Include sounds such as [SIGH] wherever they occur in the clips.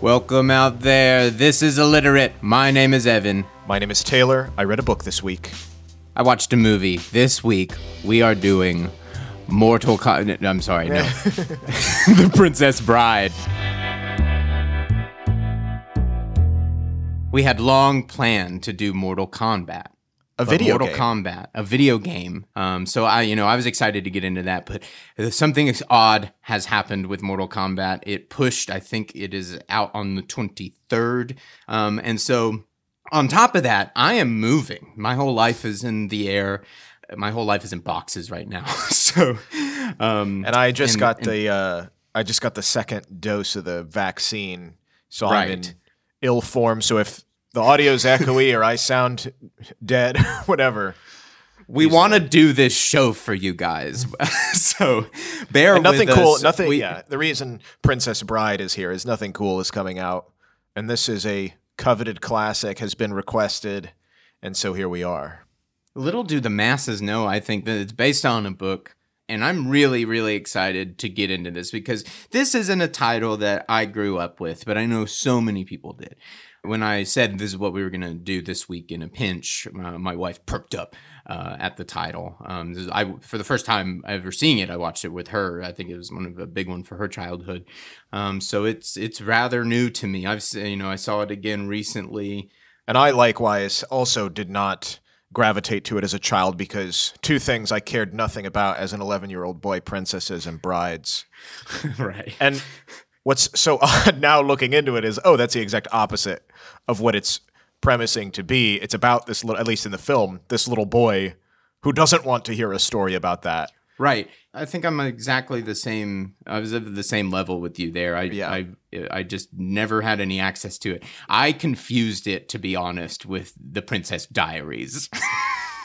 Welcome out there. This is Illiterate. My name is Evan. My name is Taylor. I read a book this week. I watched a movie. This week, we are doing Mortal Kombat. I'm sorry, no. [LAUGHS] [LAUGHS] the Princess Bride. We had long planned to do Mortal Kombat. A video Mortal game. Kombat, a video game. Um, so I, you know, I was excited to get into that, but something odd has happened with Mortal Kombat. It pushed. I think it is out on the twenty third, um, and so on top of that, I am moving. My whole life is in the air. My whole life is in boxes right now. [LAUGHS] so, um, And I just And- got and- the uh, I just got the second dose of the vaccine, so I'm in ill form. So if the audio's echoey or I sound dead, [LAUGHS] whatever, we want to do this show for you guys. [LAUGHS] so bear and nothing cool. us. Nothing. We- yeah, the reason Princess Bride is here is nothing cool is coming out, and this is a coveted classic has been requested, and so here we are. Little do the masses know, I think that it's based on a book. And I'm really, really excited to get into this because this isn't a title that I grew up with, but I know so many people did. When I said this is what we were going to do this week in a pinch, uh, my wife perked up uh, at the title. Um, this is- I, for the first time ever seeing it, I watched it with her. I think it was one of a big one for her childhood. Um, so it's it's rather new to me. I've you know I saw it again recently. And I likewise also did not gravitate to it as a child because two things I cared nothing about as an 11 year old boy princesses and brides. [LAUGHS] right. And what's so odd [LAUGHS] now looking into it is oh, that's the exact opposite of what it's premising to be. It's about this little, at least in the film, this little boy who doesn't want to hear a story about that. Right. I think I'm exactly the same. I was at the same level with you there. I, Yeah. I, I just never had any access to it. I confused it, to be honest, with the Princess Diaries,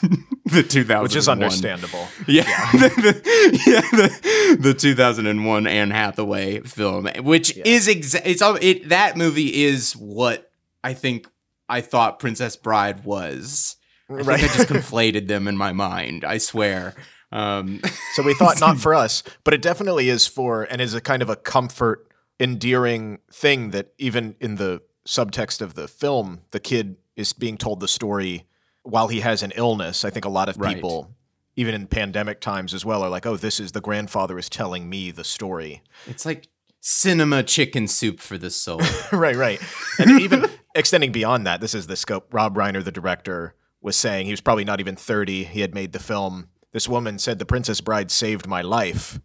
[LAUGHS] [LAUGHS] the 2001, Which is understandable. [LAUGHS] Yeah, the, [LAUGHS] the- yeah, the, the 2001 Anne Hathaway film, which is exa- it's all it. That movie is what I think I thought Princess Bride was. I think Right. I just conflated them in my mind. I swear. Um, So we thought not for us, but it definitely is for, and is a kind of a comfort, endearing thing that even in the subtext of the film, the kid is being told the story while he has an illness. I think a lot of Right. people, even in pandemic times as well, are like, oh, this is the grandfather is telling me the story. It's like cinema chicken soup for the soul. [LAUGHS] right, right. And [LAUGHS] even extending beyond that, this is the scope. Rob Reiner, the director, was saying he was probably not even 30. He had made the film. This woman said, The Princess Bride saved my life.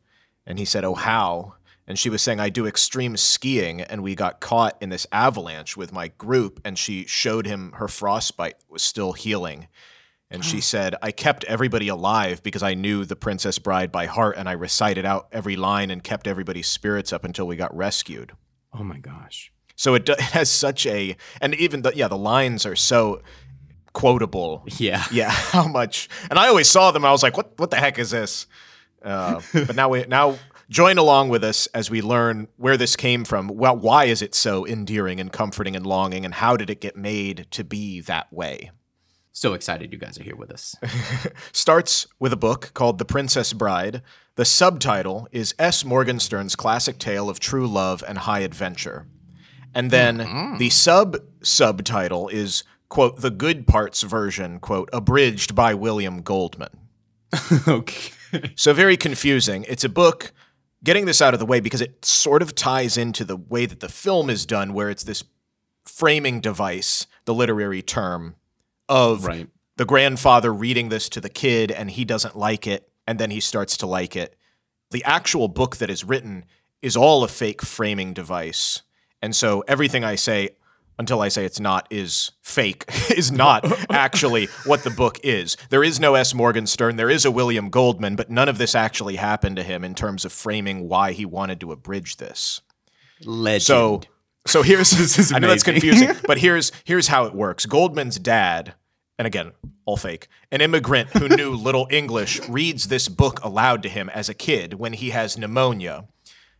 And he said, Oh, how? And she was saying, I do extreme skiing, and we got caught in this avalanche with my group. And she showed him her frostbite was still healing. And she said, I kept everybody alive because I knew the Princess Bride by heart, and I recited out every line and kept everybody's spirits up until we got rescued. oh my gosh. So it, do, it has such a, and even the yeah, the lines are so quotable. Yeah. [LAUGHS] Yeah, how much? And I always saw them. I was like, what What the heck is this? Uh, but now we now join along with us as we learn where this came from. Well, why is it so endearing and comforting and longing, and how did it get made to be that way? So excited you guys are here with us. [LAUGHS] starts with a book called The Princess Bride. The subtitle is S. Morgenstern's classic tale of true love and high adventure. And then mm-hmm. the sub subtitle is, quote, the good parts version, quote, abridged by William Goldman. [LAUGHS] okay. So very confusing. It's a book. Getting this out of the way because it sort of ties into the way that the film is done, where it's this framing device, the literary term, of Right. the grandfather reading this to the kid and he doesn't like it, and then he starts to like it. The actual book that is written is all a fake framing device. And so everything I say until I say it's not is fake, [LAUGHS] is not actually what the book is. There is no S. Morgenstern, there is a William Goldman, but none of this actually happened to him in terms of framing why he wanted to abridge this. Legend. So so here's [LAUGHS] This is I know that's confusing, [LAUGHS] but here's here's how it works. Goldman's dad, and again, all fake, an immigrant who knew little English reads this book aloud to him as a kid when he has pneumonia.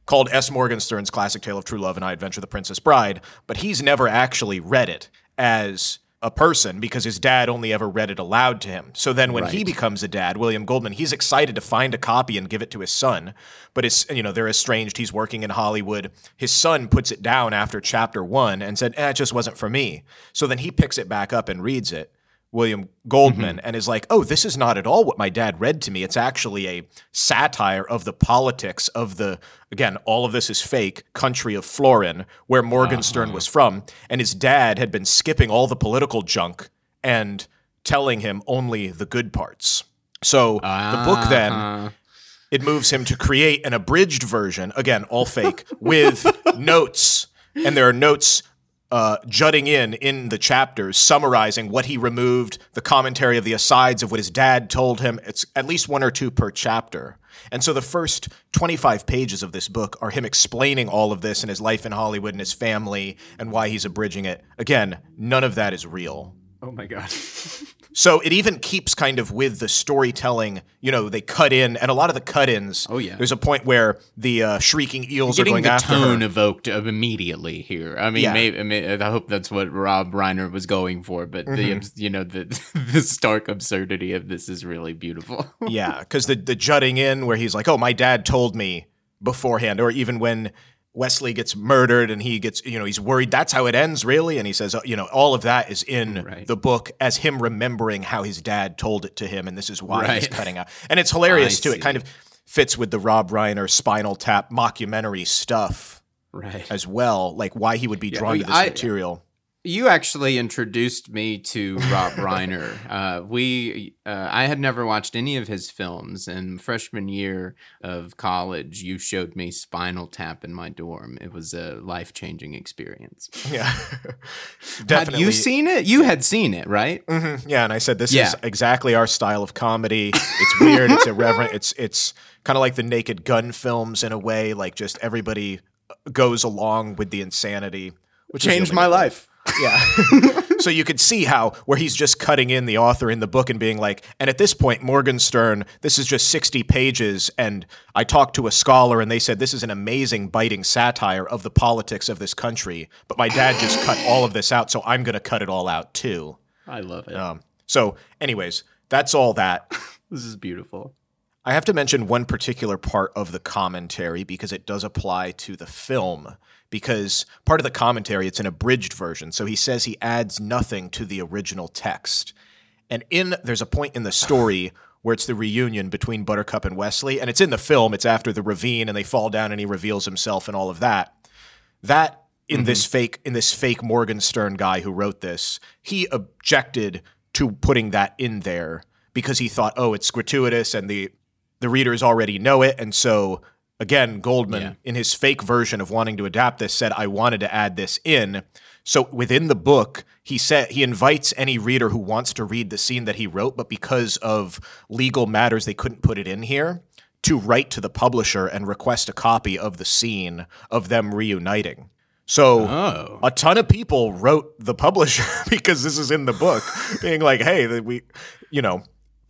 Called S. Morgenstern's classic tale of true love and I Adventure the Princess Bride, but he's never actually read it as a person because his dad only ever read it aloud to him. So then when he becomes a dad, William Goldman, he's excited to find a copy and give it to his son. But it's you know, they're estranged. He's working in Hollywood. His son puts it down after chapter 1 and said, "Eh, it just wasn't for me." So then he picks it back up and reads it. William Goldman and is like, "Oh, this is not at all what my dad read to me. It's actually a satire of the politics of the again, all of this is fake country of Florin, where Morgenstern was from, and his dad had been skipping all the political junk and telling him only the good parts." So the book then Uh-huh. it moves him to create an abridged version, again, all fake, with [LAUGHS] notes. And there are notes uh, jutting in in the chapters, summarizing what he removed, the commentary of the asides of what his dad told him. It's at least one or two per chapter. And so the first 25 pages of this book are him explaining all of this and his life in Hollywood and his family and why he's abridging it. Again, none of that is real. Oh my god. [LAUGHS] So it even keeps kind of with the storytelling. You know, they cut in, and a lot of the cut-ins. Oh, yeah. There's a point where the uh, shrieking eels are Getting going the after tone her. evoked immediately here. I mean, Yeah. maybe, I mean, I hope that's what Rob Reiner was going for, but Mm-hmm. the you know the [LAUGHS] the stark absurdity of this is really beautiful. yeah, [LAUGHS] because the the jutting in where he's like, "Oh, my dad told me beforehand," or even when Westley gets murdered and he gets, you know, he's worried. That's how it ends, really. And he says, you know, all of that is in Right. the book as him remembering how his dad told it to him, and this is why he's cutting out. And it's hilarious I too. see. It kind of fits with the Rob Reiner Spinal Tap mockumentary stuff. right. as well, like why he would be drawn I- to this I- material. You actually introduced me to Rob [LAUGHS] Reiner. Uh, we, uh, I had never watched any of his films, and freshman year of college, you showed me Spinal Tap in my dorm. It was a life changing experience. Yeah, [LAUGHS] Had definitely. you seen it? You had seen it, right? Mhm. Yeah, and I said this Yeah. is exactly our style of comedy. [LAUGHS] It's weird. it's irreverent. It's it's kind of like the Naked Gun films in a way. Like just everybody goes along with the insanity, which Changed my life. Yeah. [LAUGHS] so you could see how where he's just cutting in the author in the book and being like, and at this point, Morgenstern, this is just 60 pages, and I talked to a scholar and they said this is an amazing biting satire of the politics of this country, but my dad just cut all of this out, so I'm gonna cut it all out too. I love it. Um, so, anyways, that's all that. [LAUGHS] this is beautiful. I have to mention one particular part of the commentary because it does apply to the film. Because part of the commentary, it's an abridged version. So he says he adds nothing to the original text. And in there's a point in the story where it's the reunion between Buttercup and Westley, and it's in the film. It's after the ravine, and they fall down, and he reveals himself, and all of that. That in this mm-hmm. fake in this fake Morgenstern guy who wrote this, he objected to putting that in there because he thought, oh, it's gratuitous, and the the readers already know it, and so again, Goldman Yeah. in his fake version of wanting to adapt this said, I wanted to add this in. So within the book, he said he invites any reader who wants to read the scene that he wrote, but because of legal matters, they couldn't put it in here to write to the publisher and request a copy of the scene of them reuniting. So Oh. a ton of people wrote the publisher [LAUGHS] because this is in the book, being like, "Hey, we, you know."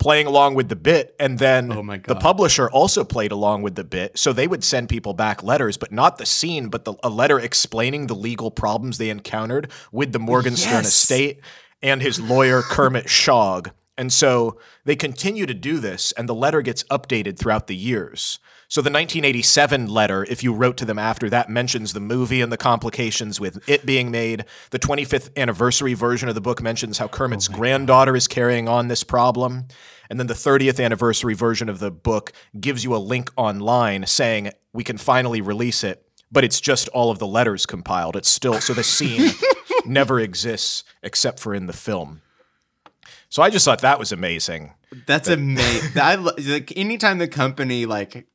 Playing along with the bit, and then Oh my the publisher also played along with the bit. So they would send people back letters, but not the scene, but the, a letter explaining the legal problems they encountered with the Morgenstern Yes. estate and his lawyer Kermit Shog. And so they continue to do this, and the letter gets updated throughout the years. So the 1987 letter, if you wrote to them after that, mentions the movie and the complications with it being made. The 25th anniversary version of the book mentions how Kermit's oh granddaughter is carrying on this problem. And then the 30th anniversary version of the book gives you a link online saying we can finally release it, but it's just all of the letters compiled. It's still so the scene [LAUGHS] never exists except for in the film. So I just thought that was amazing. That's amazing. [LAUGHS] I like anytime the company like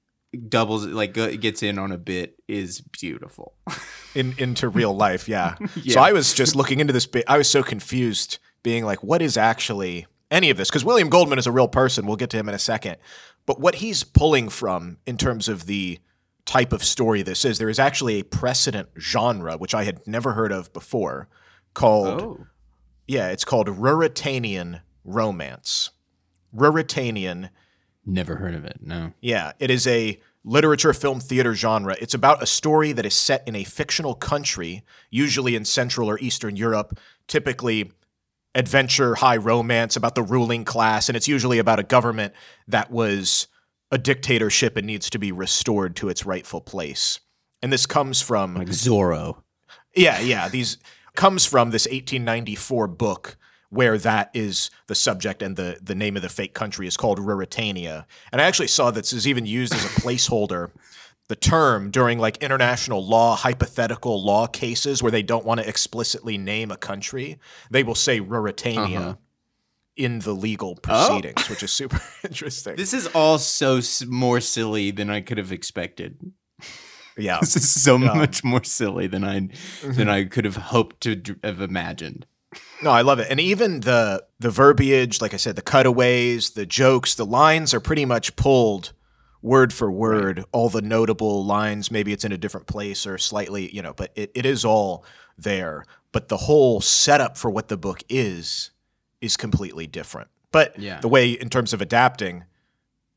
doubles like gets in on a bit is beautiful. [LAUGHS] in into real life. Yeah. [LAUGHS] Yeah. So I was just looking into this bit. I was so confused, being like, what is actually any of this? Because William Goldman is a real person. We'll get to him in a second. But what he's pulling from in terms of the type of story this is, there is actually a precedent genre which I had never heard of before, called Oh. yeah, it's called Ruritanian romance. Ruritanian Never heard of it. No. yeah, it is a literature, film, theater genre. It's about a story that is set in a fictional country, usually in Central or Eastern Europe, typically adventure, high romance about the ruling class, and it's usually about a government that was a dictatorship and needs to be restored to its rightful place. And this comes from Like Zorro. yeah, yeah. These comes from this 1894 book where that is the subject and the the name of the fake country is called Ruritania. And I actually saw that this is even used as a placeholder. The term during like international law, hypothetical law cases where they don't want to explicitly name a country, they will say Ruritania Uh-huh. in the legal proceedings, which is super [LAUGHS] interesting. This is all so s- more silly than I could have expected. yeah. [LAUGHS] This is so much more silly than I than I could have hoped to have imagined. No, I love it. And even the the verbiage, like I said, the cutaways, the jokes, the lines are pretty much pulled word for word. All the notable lines, maybe it's in a different place or slightly, you know, but it, it is all there. But the whole setup for what the book is is completely different. But Yeah. the way in terms of adapting,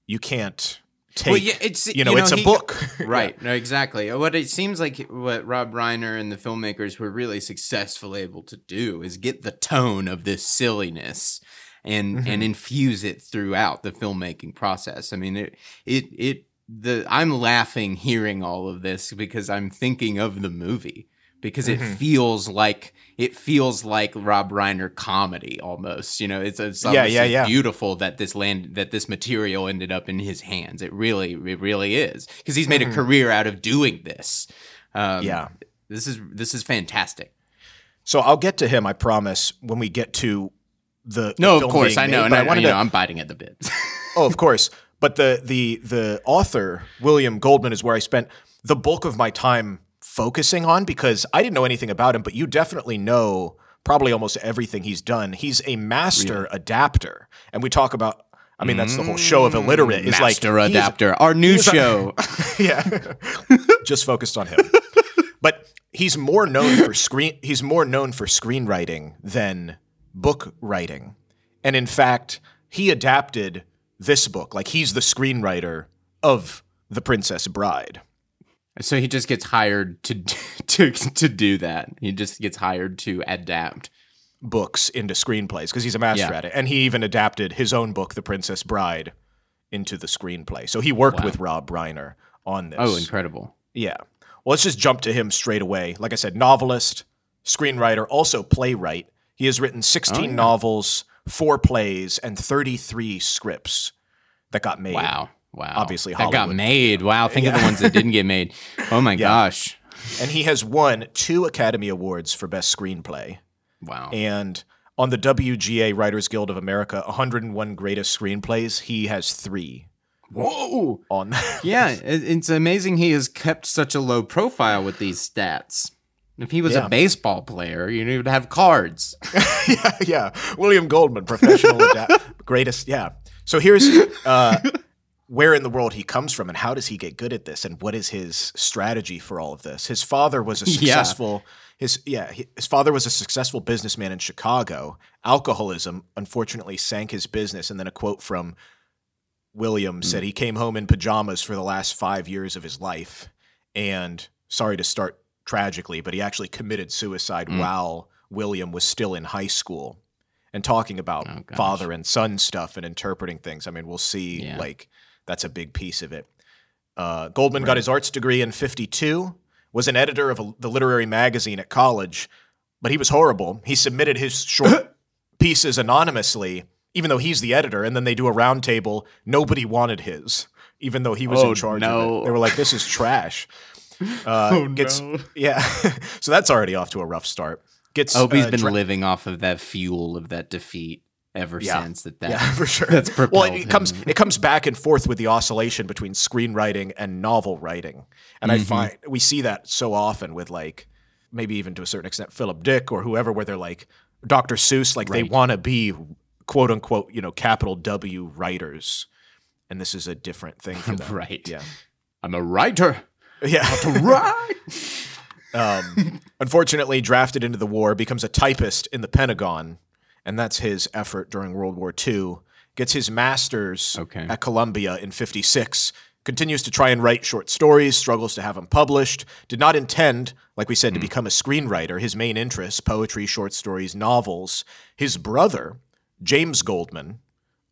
you can't take Well, yeah, it's you know, it's a book. [LAUGHS] right? No, exactly. What it seems like what Rob Reiner and the filmmakers were really successfully able to do is get the tone of this silliness and Mm-hmm. and infuse it throughout the filmmaking process. I mean, it it it the I'm laughing hearing all of this because I'm thinking of the movie because it Mm-hmm. feels like it feels like Rob Reiner comedy almost. You know, it's, it's Yeah, yeah, yeah. beautiful that this land that this material ended up in his hands. It really, it really is because he's made a career out of doing this. Um, Mm-hmm. Yeah. this is this is fantastic. So I'll get to him, I promise, when we get to the No, the of course I know, made, and but I, wanted you to- know, I'm biting at the bit. [LAUGHS] Oh, of course. But the the the author William Goldman is where I spent the bulk of my time focusing on because I didn't know anything about him, but you definitely know probably almost everything he's done. He's a master adapter, and we talk about. I mean, that's the whole show of mm, illiterate. Is like adapter, our new he's a- show. [LAUGHS] [LAUGHS] yeah, just focused on him. But he's more known for screen. He's more known for screenwriting than book writing, and in fact, he adapted this book. Like he's the screenwriter of The Princess Bride. So he just gets hired to [LAUGHS] to to do that. He just gets hired to adapt. books into screenplays because he's a master Yeah. at it. And he even adapted his own book, The Princess Bride, into the screenplay. So he worked Wow. with Rob Reiner on this. Oh, incredible! Yeah. Well, let's just jump to him straight away. Like I said, novelist, screenwriter, also playwright. He has written 16 Oh, yeah. novels, four plays, and 33 scripts that got made. Wow, wow. Obviously, that got made. Wow, think of the ones that didn't get made. [LAUGHS] Oh my gosh! And he has won two Academy Awards for Best Screenplay. Wow. And on the WGA Writers Guild of America, 101 Greatest Screenplays, he has three Whoa! on that. [LAUGHS] Yeah, it's amazing he has kept such a low profile with these stats. If he was Yeah. a baseball player, you would have cards. [LAUGHS] yeah, yeah. William Goldman, professional greatest. Yeah. So here's uh, where in the world he comes from and how does he get good at this and what is his strategy for all of this. His father was a [LAUGHS] Yeah. successful his yeah his father was a successful businessman in Chicago. Alcoholism unfortunately sank his business, and then a quote from William hmm. said he came home in pajamas for the last five years of his life, and sorry to start tragically, but he actually committed suicide hmm. while William was still in high school and talking about Oh, father and son stuff and interpreting things. I mean, we'll see, Yeah. like, that's a big piece of it. Uh, Goldman got his arts degree in 52, was an editor of a, the literary magazine at college, but he was horrible. He submitted his [COUGHS] short pieces anonymously, even though he's the editor, and then they do a roundtable. Nobody wanted his, even though he was Oh, in charge of it. They were like, this is trash. [LAUGHS] Uh, Oh, gets, no. [LAUGHS] Yeah. [LAUGHS] so that's already off to a rough start. Gets I hope he's uh, been dra- living off of that fuel of that defeat ever Yeah. since that that Yeah, [LAUGHS] for sure. that's well, it, it comes it comes back and forth with the oscillation between screenwriting and novel writing, and I Mhm. find we see that so often with like maybe even to a certain extent Philip Dick or whoever, where they're like Dr. Seuss, like they want to be quote unquote you know capital W writers, and this is a different thing for [LAUGHS] them. Right. Yeah. I'm a writer. Yeah. Right. [LAUGHS] um, unfortunately, drafted into the war, becomes a typist in the Pentagon, and that's his effort during World War II. Gets his master's Okay. at Columbia in '56, continues to try and write short stories, struggles to have them published, did not intend, like we said, to hmm. become a screenwriter. His main interests poetry, short stories, novels. His brother, James Goldman,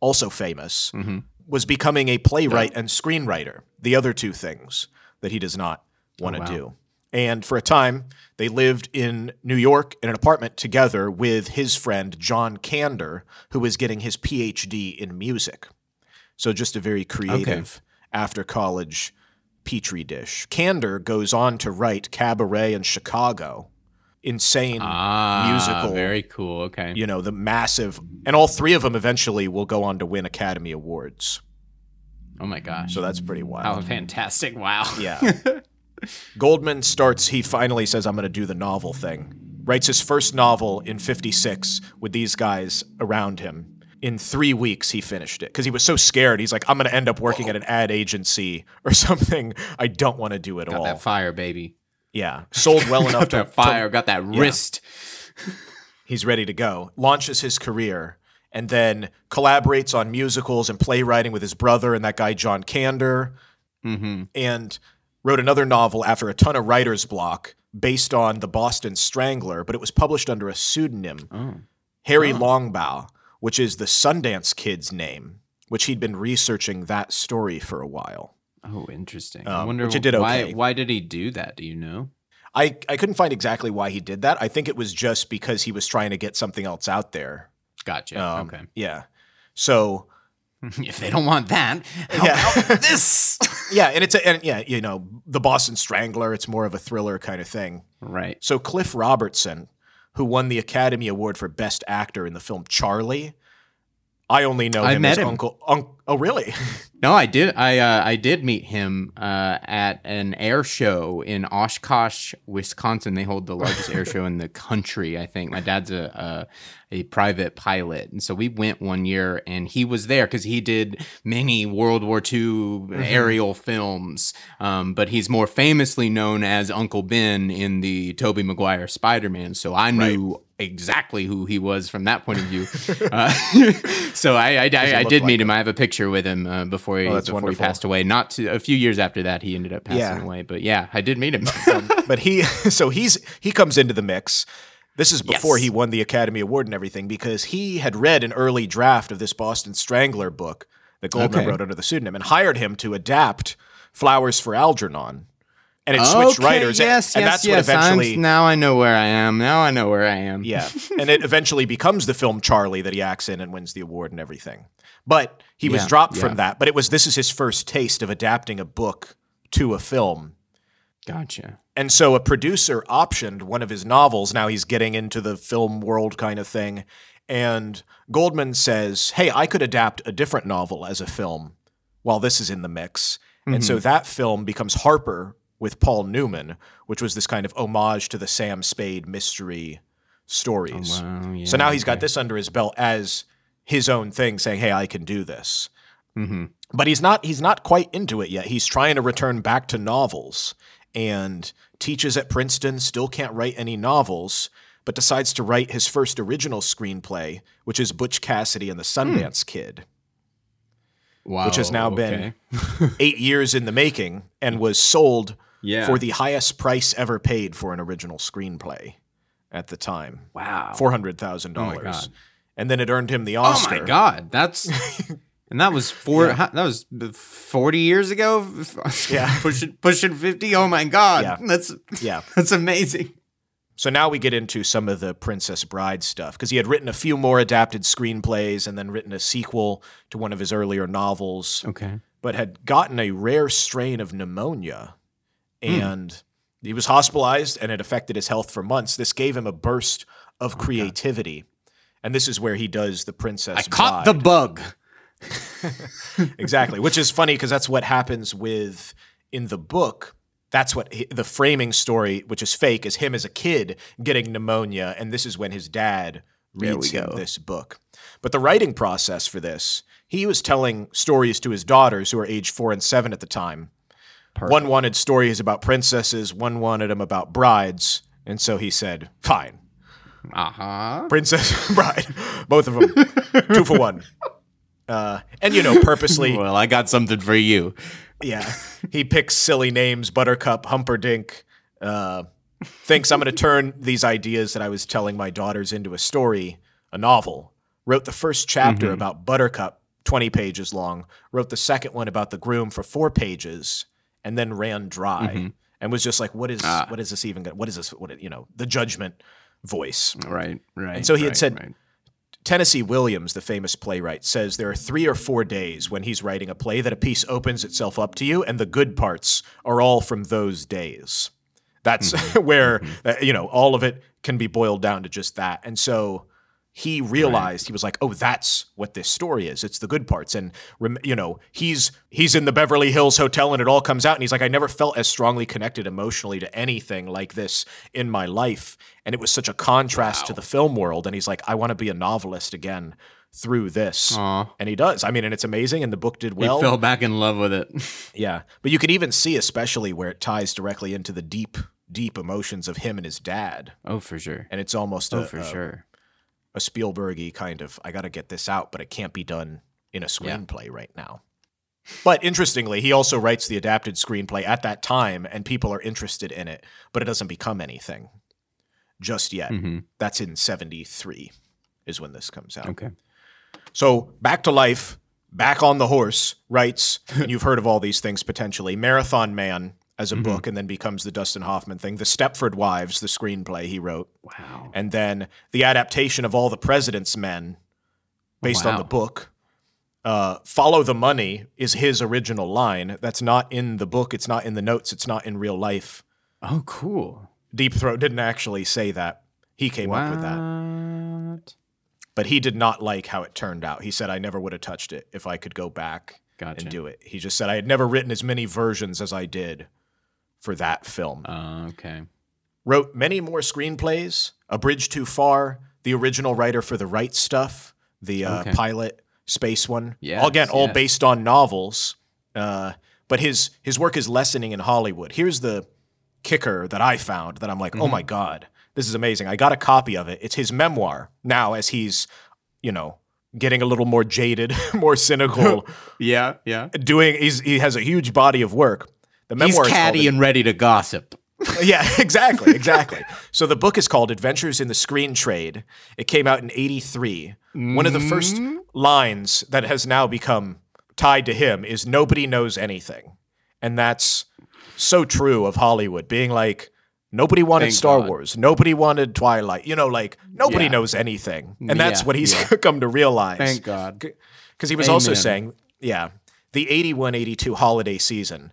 also famous, mm-hmm. was becoming a playwright and screenwriter, the other two things that he does not oh, want to wow. do. And for a time, they lived in New York in an apartment together with his friend John Kander, who was getting his PhD in music. So just a very creative after college petri dish. Kander goes on to write Cabaret in Chicago, insane Ah, musical, Very cool. Okay. you know, the massive, and all three of them eventually will go on to win Academy Awards. Oh my gosh. So that's pretty wild. How fantastic. Wow. Yeah. [LAUGHS] Goldman starts, he finally says, I'm going to do the novel thing. Writes his first novel in 56 with these guys around him. In three weeks, he finished it because he was so scared. He's like, I'm going to end up working at an ad agency [LAUGHS] or something I don't want to do it at Got all. that fire, baby. yeah. Sold well [LAUGHS] enough Got to, that fire. Got that wrist. [LAUGHS] he's ready to go. Launches his career and then collaborates on musicals and playwriting with his brother and that guy, John Kander. Mm-hmm. and wrote another novel after a ton of writer's block based on the Boston Strangler, but it was published under a pseudonym, Oh. Harry Longbaugh, which is the Sundance Kid's name, which he'd been researching that story for a while. Oh, interesting. I Um, wonder which it did why. okay. Why did he do that? Do you know? I, I couldn't find exactly why he did that. I think it was just because he was trying to get something else out there. Gotcha. Um, okay. Yeah. So [LAUGHS] if they don't want that, how Yeah. about this? [LAUGHS] yeah, and it's a and yeah, you know, the Boston Strangler. It's more of a thriller kind of thing. right. So Cliff Robertson, who won the Academy Award for Best Actor in the film Charlie, I only know I him met as him. Uncle. Un- oh, really? [LAUGHS] No, I did. I uh, I did meet him uh, at an air show in Oshkosh, Wisconsin. They hold the largest air show in the country. I think my dad's a, a a private pilot, and so we went one year, and he was there because he did many World War II aerial films. Um, but he's more famously known as Uncle Ben in the Tobey Maguire Spider Man. So I knew. Exactly who he was from that point of view. [LAUGHS] Uh, [LAUGHS] so I, I, I, I did like meet him. I have a picture with him uh, before he Oh, before he passed away. Not too, a few years after that, he ended up passing Yeah. away. But yeah, I did meet him. [LAUGHS] but he, so he's he comes into the mix. This is before Yes. he won the Academy Award and everything because he had read an early draft of this Boston Strangler book that Goldman Okay. wrote under the pseudonym and hired him to adapt Flowers for Algernon. And it switched writers. and- Yes, and, yes, that's yes. what eventually. I'm, now I know where I am. Now I know where I am. Yeah. [LAUGHS] and it eventually becomes the film Charlie that he acts in and wins the award and everything. But he was Yeah, dropped yeah. from that. But it was this is his first taste of adapting a book to a film. Gotcha. And so a producer optioned one of his novels. Now he's getting into the film world kind of thing. And Goldman says, Hey, I could adapt a different novel as a film while this is in the mix. And Mm-hmm. so that film becomes Harper with Paul Newman, which was this kind of homage to the Sam Spade mystery stories. Oh, Wow, yeah, So now he's got this under his belt as his own thing, saying, "Hey, I can do this." Mhm. But he's not. He's not quite into it yet. He's trying to return back to novels and teaches at Princeton. Still can't write any novels, but decides to write his first original screenplay, which is Butch Cassidy and the Sundance Kid, Wow. which has now okay. been [LAUGHS] eight years in the making and was sold Yeah. for the highest price ever paid for an original screenplay at the time, wow. four hundred thousand Oh my dollars. God. And then it earned him the Oscar. oh my god, that's [LAUGHS] and that was four. how- that was forty years ago. [LAUGHS] Yeah. pushing pushing fifty. Oh my god, Yeah. that's Yeah. [LAUGHS] that's amazing. So now we get into some of the Princess Bride stuff because he had written a few more adapted screenplays and then written a sequel to one of his earlier novels, Okay. but had gotten a rare strain of pneumonia Hmm. and he was hospitalized and it affected his health for months. This gave him a burst of creativity. And this is where he does the Princess I caught the bug. [LAUGHS] exactly, which is funny because that's what happens with in the book. That's what he, the framing story, which is fake, is him as a kid getting pneumonia, and this is when his dad reads him go. this book. But the writing process for this, he was telling stories to his daughters who are age four and seven at the time. One wanted stories about princesses, one wanted them about brides, and so he said, "Fine, Uh huh. princess, [LAUGHS] bride, both of them, two for one." Uh, and you know, purposely [LAUGHS] Well, I got something for you. Yeah, he picks silly names: Buttercup, Humperdinck. Uh, thinks I'm going to turn these ideas that I was telling my daughters into a story, a novel. Wrote the first chapter about Buttercup, 20 pages long. Wrote the second one about the groom for four pages, and then ran dry. Mm-hmm. And was just like, "What is? Ah. what is this even? Gonna, what is this? What you know? The judgment voice." Right, right. And so he had said- right. Tennessee Williams, the famous playwright, says there are three or four days when he's writing a play that a piece opens itself up to you, and the good parts are all from those days. That's mm-hmm. [LAUGHS] where, mm-hmm. uh, you know, all of it can be boiled down to just that. And so he realized he was like, "Oh, that's what this story is. It's the good parts." And you know, he's he's in the Beverly Hills Hotel, and it all comes out, and he's like, "I never felt as strongly connected emotionally to anything like this in my life." And it was such a contrast to the film world. And he's like, "I want to be a novelist again through this." Aw. And he does. I mean, and it's amazing, and the book did well He fell back in love with it. [LAUGHS] Yeah, but you can even see, especially where it ties directly into the deep, deep emotions of him and his dad, oh, for sure. and it's almost Oh, a, for a, sure. A Spielbergy kind of I got to get this out, but it can't be done in a screenplay right now. But interestingly, he also writes the adapted screenplay at that time, and people are interested in it, but it doesn't become anything just yet. hmm That's in '73, is when this comes out. Okay. So back to life, back on the horse, writes, [LAUGHS] and you've heard of all these things potentially. Marathon Man as a book, and then becomes the Dustin Hoffman thing. The Stepford Wives, the screenplay he wrote, Wow. and then the adaptation of All the President's Men, based on the book. Uh, Follow the Money is his original line. That's not in the book. It's not in the notes. It's not in real life. Oh, cool. Deep Throat didn't actually say that. He came up with that. What? but he did not like how it turned out. He said, I never would have touched it if I could go back Gotcha. and do it. He just said, I had never written as many versions as I did for that film. Uh, okay. Wrote many more screenplays, A Bridge Too Far, the original writer for The Right Stuff, the uh, Okay. pilot space one. Yes, all Again, all yes. based on novels. Uh, but his, his work is lessening in Hollywood. Here's the kicker that I found that I'm like, Mm-hmm. oh my God, this is amazing. I got a copy of it. It's his memoir now as he's, you know, getting a little more jaded, [LAUGHS] more cynical, [LAUGHS] Yeah, yeah. doing, he's, he has a huge body of work. The memoir He's catty and ready to gossip. [LAUGHS] yeah, exactly, [LAUGHS] exactly. so the book is called Adventures in the Screen Trade. It came out in 83. One of the first Mm-hmm. lines that has now become tied to him is nobody knows anything. And that's so true of Hollywood being like nobody wanted Thank Star God. Wars, nobody wanted Twilight, you know like nobody Yeah. knows anything. And that's Yeah, what he's yeah. [LAUGHS] come to realize Thank God. because he was also saying, yeah, the 81-82 holiday season,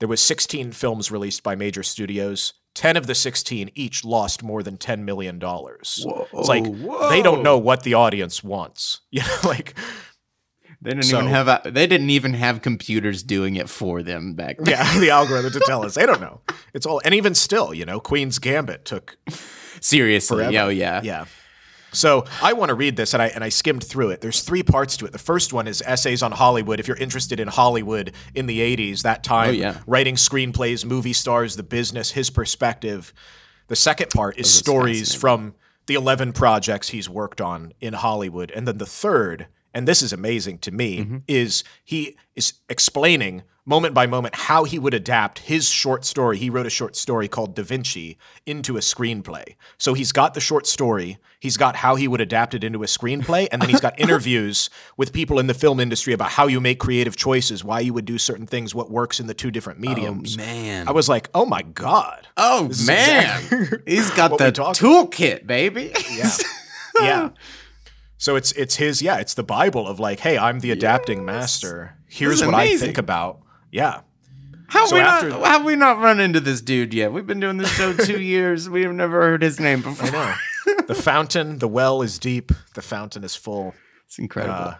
there was 16 films released by major studios. 10 of the 16 each lost more than 10 million dollars. It's like they don't know what the audience wants. [LAUGHS] You know, like They didn't So- even have a, they didn't even have computers doing it for them back then. yeah, the [LAUGHS] algorithm to tell us. They don't know. It's all and even still, you know, Queen's Gambit took Seriously. Forever. Oh, yeah. Yeah. So I want to read this, and I and I skimmed through it. There's three parts to it. The first one is essays on Hollywood. If you're interested in Hollywood in the '80s, that time, Oh, yeah. writing screenplays, movie stars, the business, his perspective. The second part is is stories from the 11 projects he's worked on in Hollywood, and then the third, and this is amazing to me, Mm-hmm. is he is explaining moment by moment how he would adapt his short story. He wrote a short story called Da Vinci into a screenplay. So he's got the short story, he's got how he would adapt it into a screenplay, and then he's got [LAUGHS] interviews with people in the film industry about how you make creative choices, why you would do certain things, what works in the two different mediums. Oh, Man. I was like, oh my God. oh man. exactly [LAUGHS] He's got the toolkit, baby. Yeah. [LAUGHS] yeah. So it's it's his yeah, it's the Bible of like, hey, I'm the adapting master. Here's what I think about. Yeah. How So we not have we not run into this dude yet? We've been doing this show [LAUGHS] two years. We've never heard his name before. I know. [LAUGHS] the fountain, the well is deep, the fountain is full. It's incredible. Uh,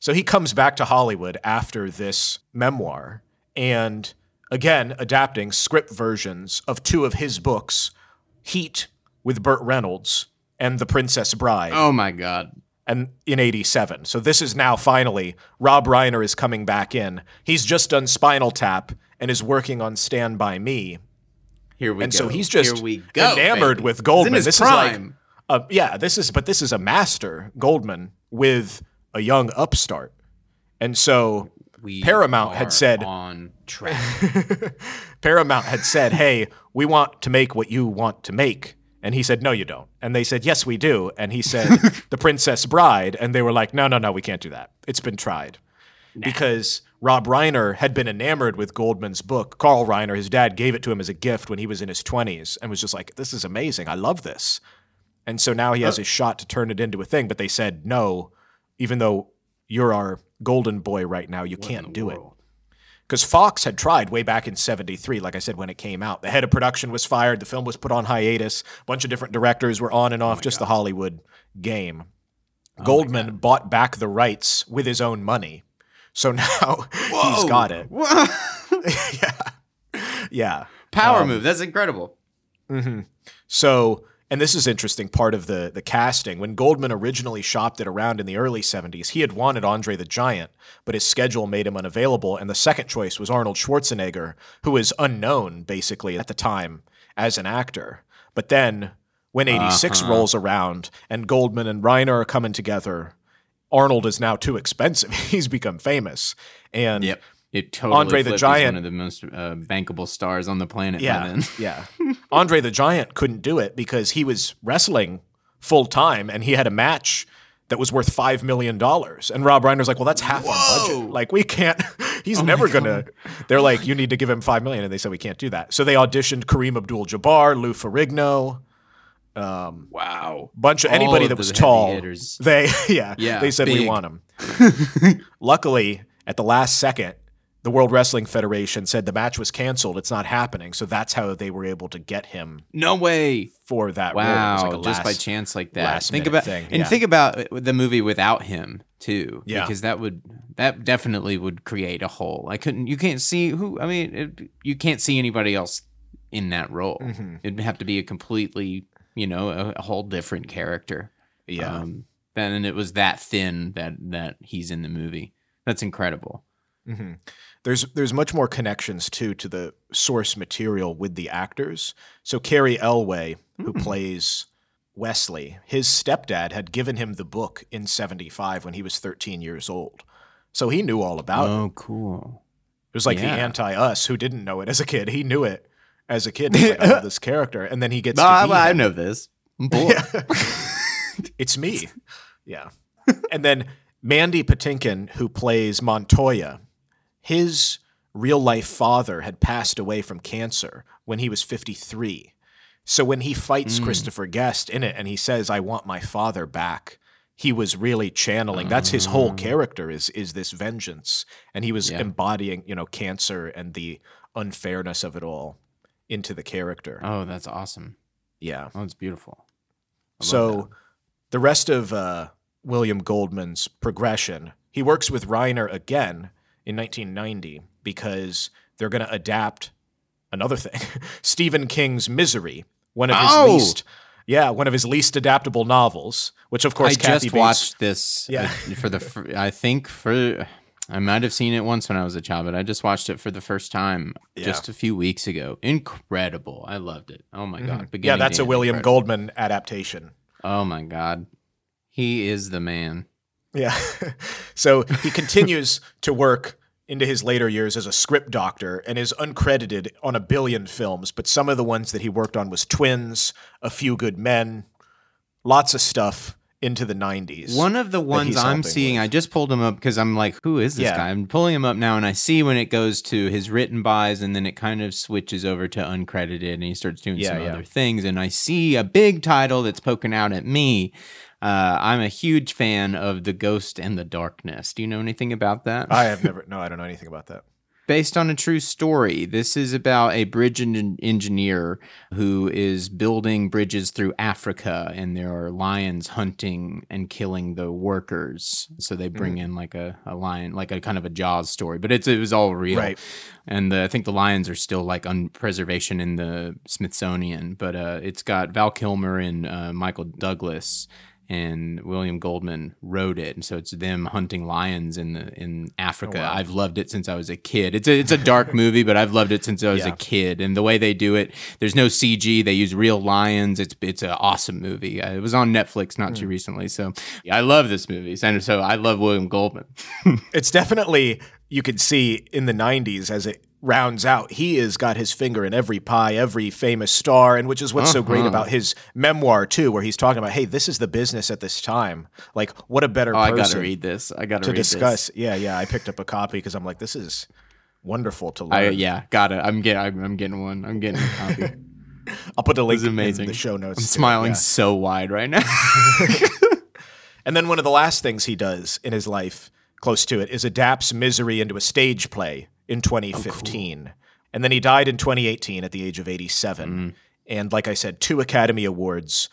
so he comes back to Hollywood after this memoir and again adapting script versions of two of his books, Heat with Burt Reynolds and The Princess Bride. oh my god. And in 87. So this is now finally Rob Reiner is coming back in. He's just done Spinal Tap and is working on Stand By Me. Here we go And go. so he's just go, enamored baby. with Goldman. this prime. is like uh, yeah, this is but this is a master Goldman with a young upstart. And so we Paramount had said- on track. [LAUGHS] Paramount had said, "Hey, we want to make what you want to make." And he said, "No, you don't." And they said, "Yes, we do." And he said, [LAUGHS] "The Princess Bride." And they were like, "No, no, no, we can't do that. It's been tried." Because Rob Reiner had been enamored with Goldman's book. Carl Reiner, his dad, gave it to him as a gift when he was in his 20s and was just like, "This is amazing. I love this." And so now he has his shot to turn it into a thing, but they said, "No, even though you're our golden boy right now, you can't do it." Because Fox had tried way back in 73, like I said, when it came out. The head of production was fired, the film was put on hiatus, a bunch of different directors were on and off, oh just the Hollywood game. Oh Goldman bought back the rights with his own money. So [LAUGHS] now he's got it. [LAUGHS] [LAUGHS] yeah. Yeah. Power um, move. That's incredible. Mm-hmm. So, and this is interesting part of the the casting. When Goldman originally shopped it around in the early 70s, he had wanted Andre the Giant, but his schedule made him unavailable, and the second choice was Arnold Schwarzenegger, who was unknown basically at the time as an actor. But then when 86 uh-huh. rolls around and Goldman and Reiner are coming together, Arnold is now too expensive. [LAUGHS] He's become famous. And Yep. It totally Andre the Giant- one of the most uh, bankable stars on the planet Yeah, then. [LAUGHS] yeah. Andre the Giant couldn't do it because he was wrestling full time and he had a match that was worth five million dollars. And Rob Reiner's like, "Well, that's half our budget. Like, we can't. [LAUGHS] He's never gonna." They're like, "You need to give him five million. and they said we can't do that. So they auditioned Kareem Abdul-Jabbar, Lou Ferrigno, Wow. bunch of All anybody of that was tall. hitters. They [LAUGHS] yeah, Yeah, they said we want him. Luckily, at the last second, the World Wrestling Federation said the match was canceled. It's not happening. So that's how they were able to get him No way. for that role. It was Wow, like a just by chance like that. last Think about thing, and yeah. think about the movie without him too. Yeah. because that would that definitely would create a hole. I couldn't. You can't see who. I mean, it, you can't see anybody else in that role. Mm-hmm. It'd have to be a completely, you know, a, a whole different character. Yeah. Um, then and it was that thin that that he's in the movie. That's incredible. There's there's much more connections too to the source material with the actors. So Cary Elwes, who Hmm. plays Westley, his stepdad had given him the book in 75 when he was 13 years old. So he knew all about it. Oh, cool. It was like Yeah. the anti us who didn't know it as a kid. He knew it as a kid. Like, I love this [LAUGHS] character. And then he gets to be I know this. I'm [LAUGHS] [LAUGHS] it's me. Yeah. and then Mandy Patinkin, who plays Montoya, his real life father had passed away from cancer when he was 53. So when he fights Christopher Guest in it and he says, I want my father back, he was really channeling. That's his whole character is is this vengeance. And he was Yeah. embodying, you know, cancer and the unfairness of it all into the character. Oh, that's awesome. Yeah. Oh, it's beautiful. So that. the rest of uh, William Goldman's progression, he works with Reiner again in 1990 because they're going to adapt another thing, [LAUGHS] Stephen King's Misery, one of his Oh! least, yeah, one of his least adaptable novels. Which of course I Kathy just Bates- watched this. Yeah. uh, [LAUGHS] for the. I think for. I might have seen it once when I was a child, but I just watched it for the first time just a few weeks ago. Incredible! I loved it. Oh my god! Mm-hmm. Yeah, Beginning that's a William incredible. Goldman adaptation. Oh my god, he is the man. Yeah. [LAUGHS] so he continues [LAUGHS] to work into his later years as a script doctor and is uncredited on a billion films, but some of the ones that he worked on was Twins, A Few Good Men, lots of stuff into the 90s. One of the ones I'm seeing, with. I just pulled him up because I'm like, who is this Yeah. guy? I'm pulling him up now, and I see when it goes to his written buys, and then it kind of switches over to uncredited, and he starts doing Yeah, some yeah. other things. And I see a big title that's poking out at me. Uh, I'm a huge fan of The Ghost and the Darkness. Do you know anything about that? I have never, no, I don't know anything about that. based on a true story. This is about a bridge en- engineer who is building bridges through Africa, and there are lions hunting and killing the workers. So they bring Mm. in like a, a lion, like a kind of a Jaws story, but it's it was all real. Right. And the, I think the lions are still like on preservation in the Smithsonian, but uh, it's got Val Kilmer and uh, Michael Douglas. And William Goldman wrote it, and so it's them hunting lions in the in Africa. Oh, wow. I've loved it since I was a kid. It's a it's a dark [LAUGHS] movie, but I've loved it since I was Yeah. a kid. And the way they do it, there's no CG. They use real lions. It's it's an awesome movie. Uh, It was on Netflix not too Hmm. recently, so yeah, I love this movie. And so I love William Goldman. [LAUGHS] It's definitely you could see in the '90s as it rounds out. He has got his finger in every pie, every famous star, and which is what's so great Uh-huh. about his memoir too, where he's talking about, hey, this is the business at this time. Like, what a better Oh, I gotta read this. I gotta to read discuss. This. Yeah, yeah. I picked up a copy because I'm like, this is wonderful to learn. I yeah, gotta. I'm getting. I'm, I'm getting one. I'm getting a copy. [LAUGHS] I'll put a link amazing. in the show notes. I'm too, smiling yeah. so wide right now. [LAUGHS] [LAUGHS] And then one of the last things he does in his life, close to it, is adapts Misery into a stage play in 2015. And then he died in 2018 at the age of 87. Mm. And like I said, two Academy Awards.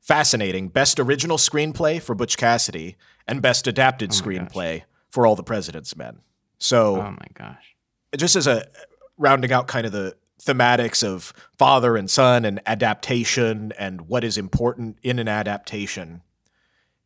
Fascinating. Best Original Screenplay for Butch Cassidy and Best Adapted oh Screenplay for All the President's Men. So oh my gosh. just as a rounding out kind of the thematics of father and son and adaptation and what is important in an adaptation.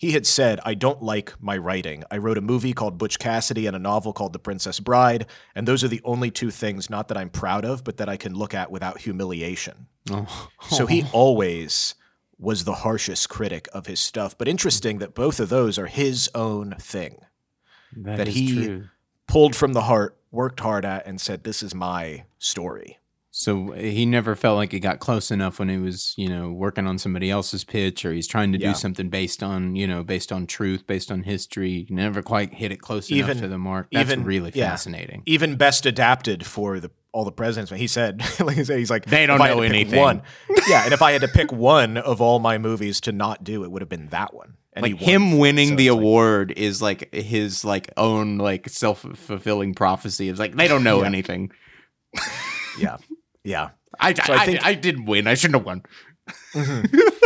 He had said, I don't like my writing. I wrote a movie called Butch Cassidy and a novel called The Princess Bride, and those are the only two things not that I'm proud of, but that I can look at without humiliation. Oh. So he [LAUGHS] always was the harshest critic of his stuff. But interesting that both of those are his own thing—that he- true. pulled from the heart, worked hard at, and said, This is my story. So eh, he never felt like he got close enough when he was, you know, working on somebody else's pitch or he's trying to Yeah. do something based on, you know, based on truth, based on history. Never quite hit it close enough to the mark. That's even- really yeah. fascinating. Even best adapted for the all the presidents. But he said, [LAUGHS] like he said, he's like, They don't if I had know anything. One, yeah, and if I had to pick one of all my movies to not do, it would have been that one. And Like him winning So the it's like- award is like his like own like self fulfilling prophecy. It's like they don't know Yeah. anything. yeah, yeah. I, So I I, think- I, did win. I shouldn't have won. Mm-hmm.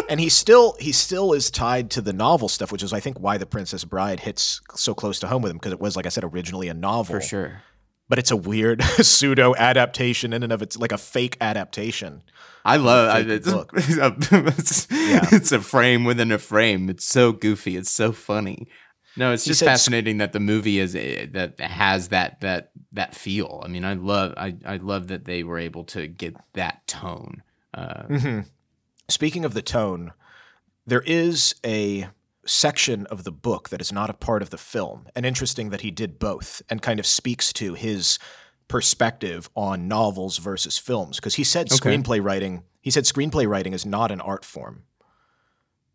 and he still he still is tied to the novel stuff, which is I think why the Princess Bride hits so close to home with him because it was like I said originally a novel, for sure. but it's a weird [LAUGHS] pseudo adaptation in and of it's like a fake adaptation. I love I, fake it's, book. [LAUGHS] [LAUGHS] it's, Yeah. it's a frame within a frame. It's so goofy. It's so funny. No, it's He just said- fascinating that the movie is eh, that has that that that feel. I mean, I love I I love that they were able to get that tone. Uh, Mm-hmm. Speaking of the tone, there is a section of the book that is not a part of the film. And interesting that he did both and kind of speaks to his perspective on novels versus films. Because he said Okay. screenplay writing, he said screenplay writing is not an art form.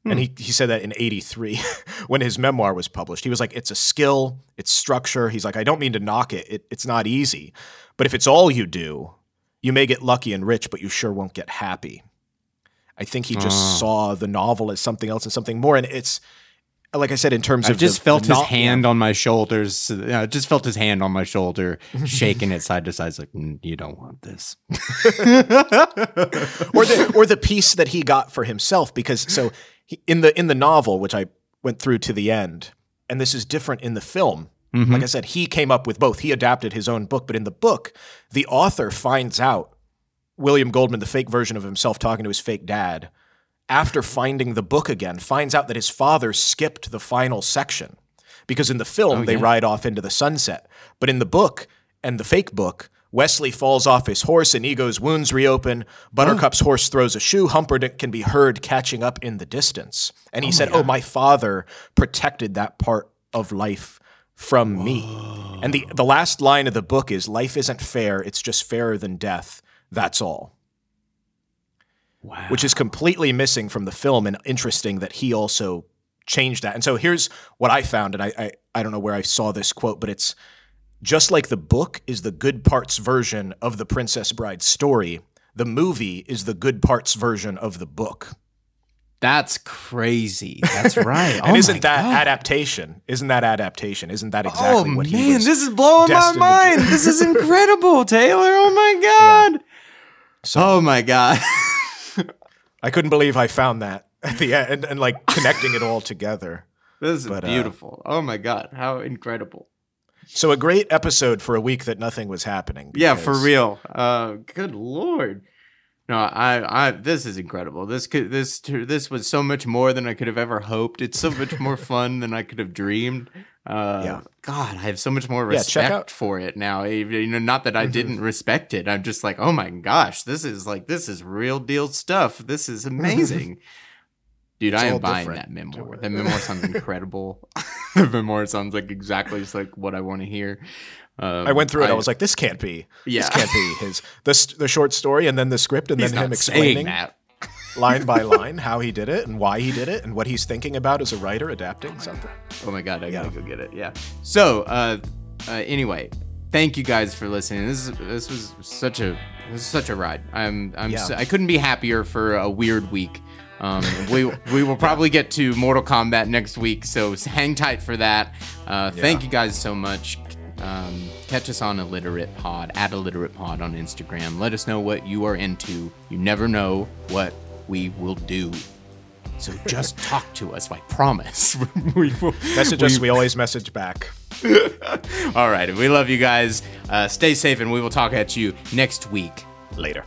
And he, he said that in 83 [LAUGHS] when his memoir was published. He was like, it's a skill, it's structure. He's like, I don't mean to knock it. it. It's not easy. But if it's all you do, you may get lucky and rich, but you sure won't get happy. I think he just Ah. saw the novel as something else and something more. And it's, like I said, in terms I of just the- felt the his no- hand on my shoulders. I just felt his hand on my shoulder, shaking it side to side. It's like "Mm, you don't want this. [LAUGHS] or the or the piece that he got for himself because so he, in the in the novel which I went through to the end and this is different in the film Mm-hmm. like I said he came up with both he adapted his own book but in the book the author finds out William Goldman the fake version of himself talking to his fake dad after finding the book again finds out that his father skipped the final section because in the film Oh, they yeah. ride off into the sunset but in the book and the fake book Westley falls off his horse and Inigo's wounds reopen. Buttercup's horse throws a shoe. Humperdinck can be heard catching up in the distance. And he said, Oh, my father protected that part of life from me. And the, the last line of the book is Life isn't fair, it's just fairer than death. That's all. Wow. Which is completely missing from the film and interesting that he also changed that. And so here's what I found, and I, I, I don't know where I saw this quote, but it's just like the book is the good parts version of the Princess Bride story, the movie is the good parts version of the book. That's crazy. [LAUGHS] That's right. And oh isn't that God. adaptation? Isn't that adaptation? Isn't that exactly oh what he man, this is blowing my mind. this is incredible, Taylor. Oh my [LAUGHS] god. oh my god. [LAUGHS] I couldn't believe I found that at the end and, and like connecting it all together. this is But, uh, beautiful. oh my god, how incredible. So a great episode for a week that nothing was happening. Yeah, for real. Uh, good lord. No, I, I, this is incredible. This could, this, this was so much more than I could have ever hoped. It's so much more [LAUGHS] fun than I could have dreamed. Uh, yeah. God, I have so much more respect yeah, for it now. You know, not that I mm-hmm. didn't respect it. I'm just like, oh my gosh, this is like, this is real deal stuff. This is amazing. [LAUGHS] Dude, it's I am buying that memoir. That memoir sounds [LAUGHS] incredible. [LAUGHS] the memoir sounds like exactly just like what I want to hear. Um, I went through it. I, I, was like, "This can't be. Yeah. This can't be his the the short story, and then the script, and he's then him explaining that. [LAUGHS] line by line how he did it and why he did it and what he's thinking about as a writer adapting something. Oh my god, I gotta go get it. Yeah. So, uh, uh, anyway, thank you guys for listening. This is this was such a this is such a ride. I'm I'm yeah. so, I couldn't be happier for a weird week. Um, we we will probably get to Mortal Kombat next week, so hang tight for that. Uh, yeah. Thank you guys so much. Um, catch us on Illiterate Pod, at Illiterate Pod on Instagram. Let us know what you are into. You never know what we will do. So just [LAUGHS] talk to us. I promise. [LAUGHS] we will, message we, us. We always message back. [LAUGHS] All right. We love you guys. Uh, stay safe, and we will talk at you next week. Later.